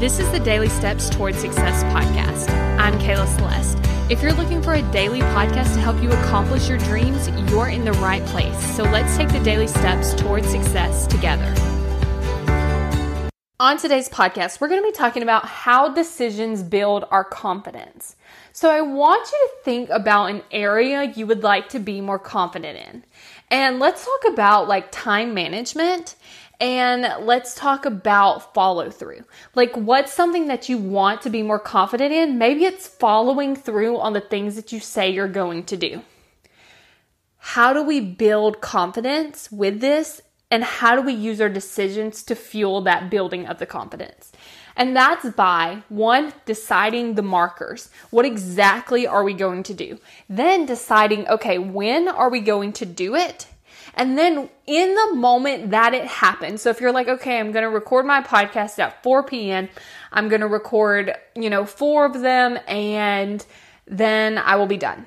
This is the Daily Steps Towards Success podcast. I'm Kayla Celeste. If you're looking for a daily podcast to help you accomplish your dreams, you're in the right place. So let's take the daily steps towards success together. On today's podcast, we're going to be talking about how decisions build our confidence. So, I want you to think about an area you would like to be more confident in. And let's talk about like time management and let's talk about follow through. Like, what's something that you want to be more confident in? Maybe it's following through on the things that you say you're going to do. How do we build confidence with this? And how do we use our decisions to fuel that building of the confidence? And that's by one, deciding the markers. What exactly are we going to do? Then deciding, okay, when are we going to do it? And then in the moment that it happens, so if you're like, okay, I'm going to record my podcast at 4 p.m., I'm going to record, you know, four of them and then I will be done.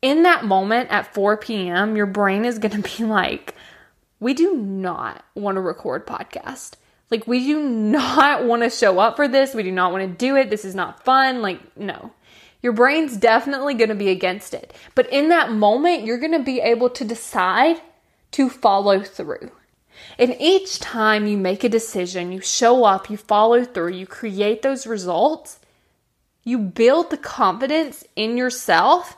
In that moment at 4 p.m., your brain is going to be like, we do not want to record podcast. Like, we do not want to show up for this. We do not want to do it. This is not fun. Like, no. Your brain's definitely going to be against it. But in that moment, you're going to be able to decide to follow through. And each time you make a decision, you show up, you follow through, you create those results, you build the confidence in yourself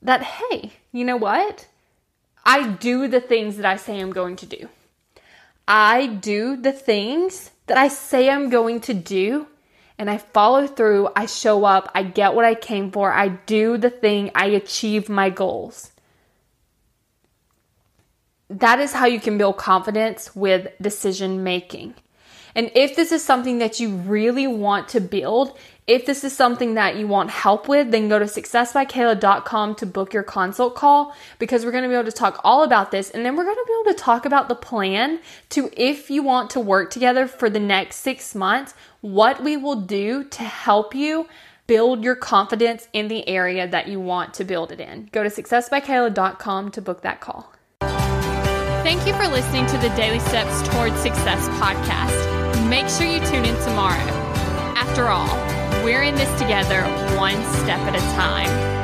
that, hey, you know what? I do the things that I say I'm going to do. I do the things that I say I'm going to do and I follow through. I show up. I get what I came for. I do the thing. I achieve my goals that is how you can build confidence with decision making. And if this is something that you really want to build, if this is something that you want help with, then go to successbykayla.com to book your consult call because we're going to be able to talk all about this. And then we're going to be able to talk about the plan to if you want to work together for the next six months, what we will do to help you build your confidence in the area that you want to build it in. Go to successbykayla.com to book that call. Thank you for listening to the Daily Steps Towards Success podcast. Make sure you tune in tomorrow. After all, we're in this together, one step at a time.